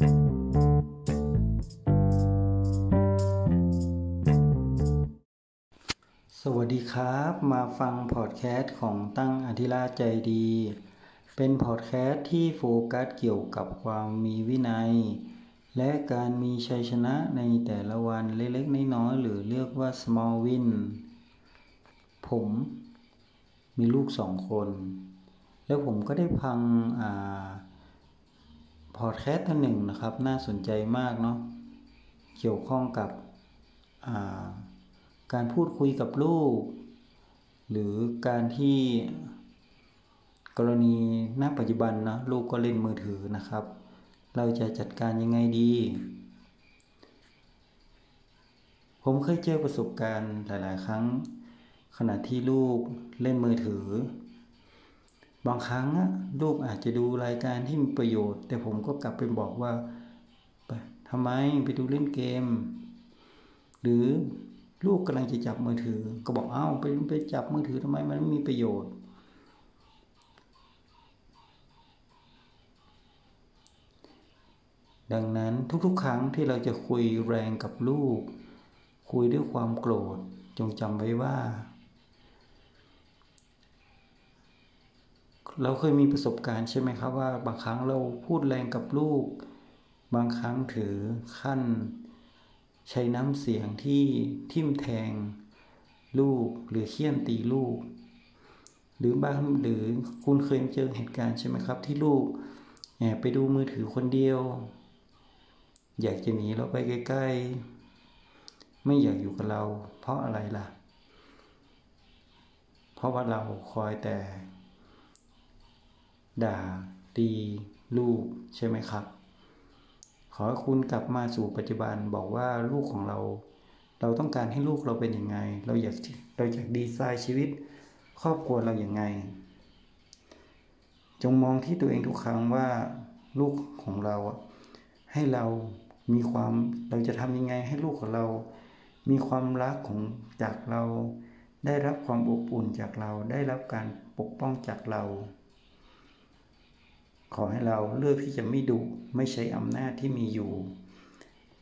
สวัสดีครับ มาฟังพอดแคสต์ของตั้งอธิราใจดี เป็นพอดแคสต์ที่โฟกัสเกี่ยวกับความมีวินัย และการมีชัยชนะในแต่ละวันเล็กๆน้อยๆหรือเรียกว่า small win ผม มีลูกสองคน แล้วผมก็ได้พัง พอดแคสต์ตัวหนึ่งนะครับ น่าสนใจมากเนาะเกี่ยวข้องกับการพูดคุยกับลูก หรือการที่กรณีณปัจจุบันนะลูกก็เล่นมือถือนะครับ เราจะจัดการยังไงดี ผมเคยเจอประสบการณ์หลาย ๆ ครั้ง ขณะที่ลูกเล่นมือถือ บางครั้งลูกอาจจะดูรายการที่มีประโยชน์ แต่ผมก็กลับไปบอกว่าทำไมไปดูเล่นเกม หรือลูกกำลังจะจับมือถือ ก็บอกอ้าวไปไปจับมือถือทำไมมันไม่มีประโยชน์ ดังนั้นทุกๆ ครั้งที่เราจะคุยแรงกับลูก คุยด้วยความโกรธจงจำไว้ว่า เราเคยมีประสบการณ์ใช่ไหมครับว่าบางครั้งเราพูดแรงกับลูก บางครั้งถือขั้น ใช้น้ำเสียงที่ทิ่มแทง ลูกหรือเคี่ยนตีลูก หรือบางหรือคุณเคยเจอเหตุการณ์ใช่ไหมครับ ที่ลูกแอบไปดูมือถือคนเดียว อยากจะหนีเราไปใกล้ๆ ไม่อยากอยู่กับเรา เพราะอะไรล่ะ เพราะว่าเราคอยแต่ ด่าตีลูกใช่ไหมครับ ขอให้คุณกลับมาสู่ปัจจุบันบอกว่าลูกของเรา เราต้องการให้ลูกเราเป็นยังไง เราอยากเราอยากดีไซน์ชีวิต ครอบครัวเราอย่างไง จงมองที่ตัวเองทุกครั้งว่าลูกของเราให้เรามีความเราจะทำยังไงให้ลูกของเรา มีความรักของจากเรา ได้รับความอบอุ่นจากเราได้รับการปกป้องจากเรา ขอให้เราเลือกที่จะไม่ดุไม่ใช้อำนาจที่มีอยู่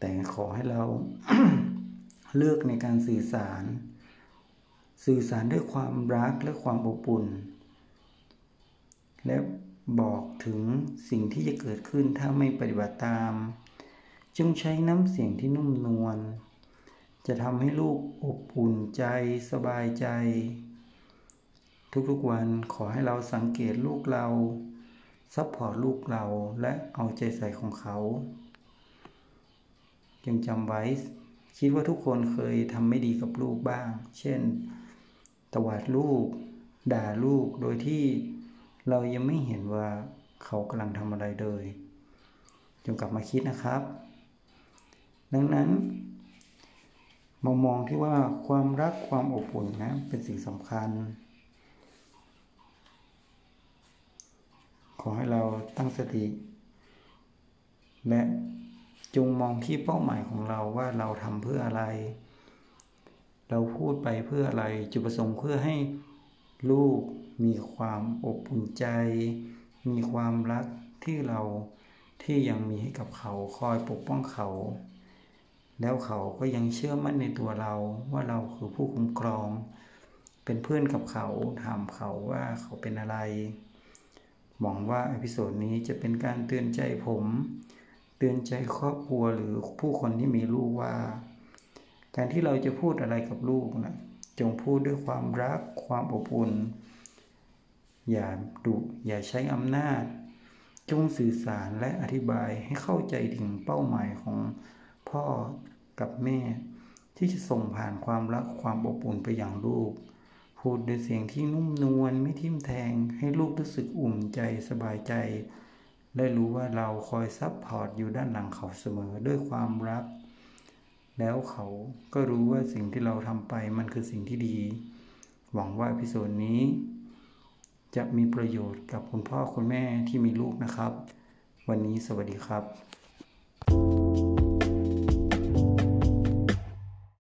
แต่ขอให้เราเลือกในการสื่อสาร สื่อสารด้วยความรักและความอบอุ่น และบอกถึงสิ่งที่จะเกิดขึ้นถ้าไม่ปฏิบัติตาม จงใช้น้ำเสียงที่นุ่มนวลจะทำให้ลูกอบอุ่นใจสบายใจ ทุกๆวันขอให้เราสังเกตลูกเรา support ลูกเราและเอาใจใส่ของเขายังจำไว้ คิดว่าทุกคนเคยทำไม่ดีกับลูกบ้าง เช่น ตวาดลูก ด่าลูกโดยที่เรายังไม่เห็นว่าเขากำลังทำอะไรเลยจงกลับมาคิดนะครับ ดังนั้นมามองที่ว่าความรักความอบอุ่นนะเป็นสิ่งสำคัญ ขอให้เราตั้งสติ และจงมองที่เป้าหมายของเราว่าเราทำเพื่ออะไร เราพูดไปเพื่ออะไร จุดประสงค์เพื่อให้ลูกมีความอบอุ่นใจ มีความรักที่เราที่ยังมีให้กับเขาคอยปกป้องเขา แล้วเขาก็ยังเชื่อมั่นในตัวเราว่าเราคือผู้คุ้มครอง เป็นเพื่อนกับเขาถามเขาว่าเขาเป็นอะไร หวังว่าอพิโซดนี้จะเป็นการเตือนใจผม เตือนใจครอบครัวหรือผู้คนที่มีลูกว่า การที่เราจะพูดอะไรกับลูกนะจงพูดด้วยความรักความอบอุ่นอย่าดุอย่าใช้อำนาจ จงสื่อสารและอธิบายให้เข้าใจถึงเป้าหมายของพ่อกับแม่ ที่จะส่งผ่านความรักความอบอุ่นไปอย่างลูก พูดด้วยเสียงที่นุ่มนวลไม่ทิ่มแทง ให้ลูกรู้สึกอุ่นใจสบายใจได้รู้ว่าเราคอย support อยู่ด้านหลังเขาเสมอด้วยความรัก แล้วเขาก็รู้ว่าสิ่งที่เราทำไปมันคือสิ่งที่ดี หวังว่า episode นี้ จะมีประโยชน์กับคุณพ่อคุณแม่ที่มีลูกนะครับ วันนี้สวัสดีครับ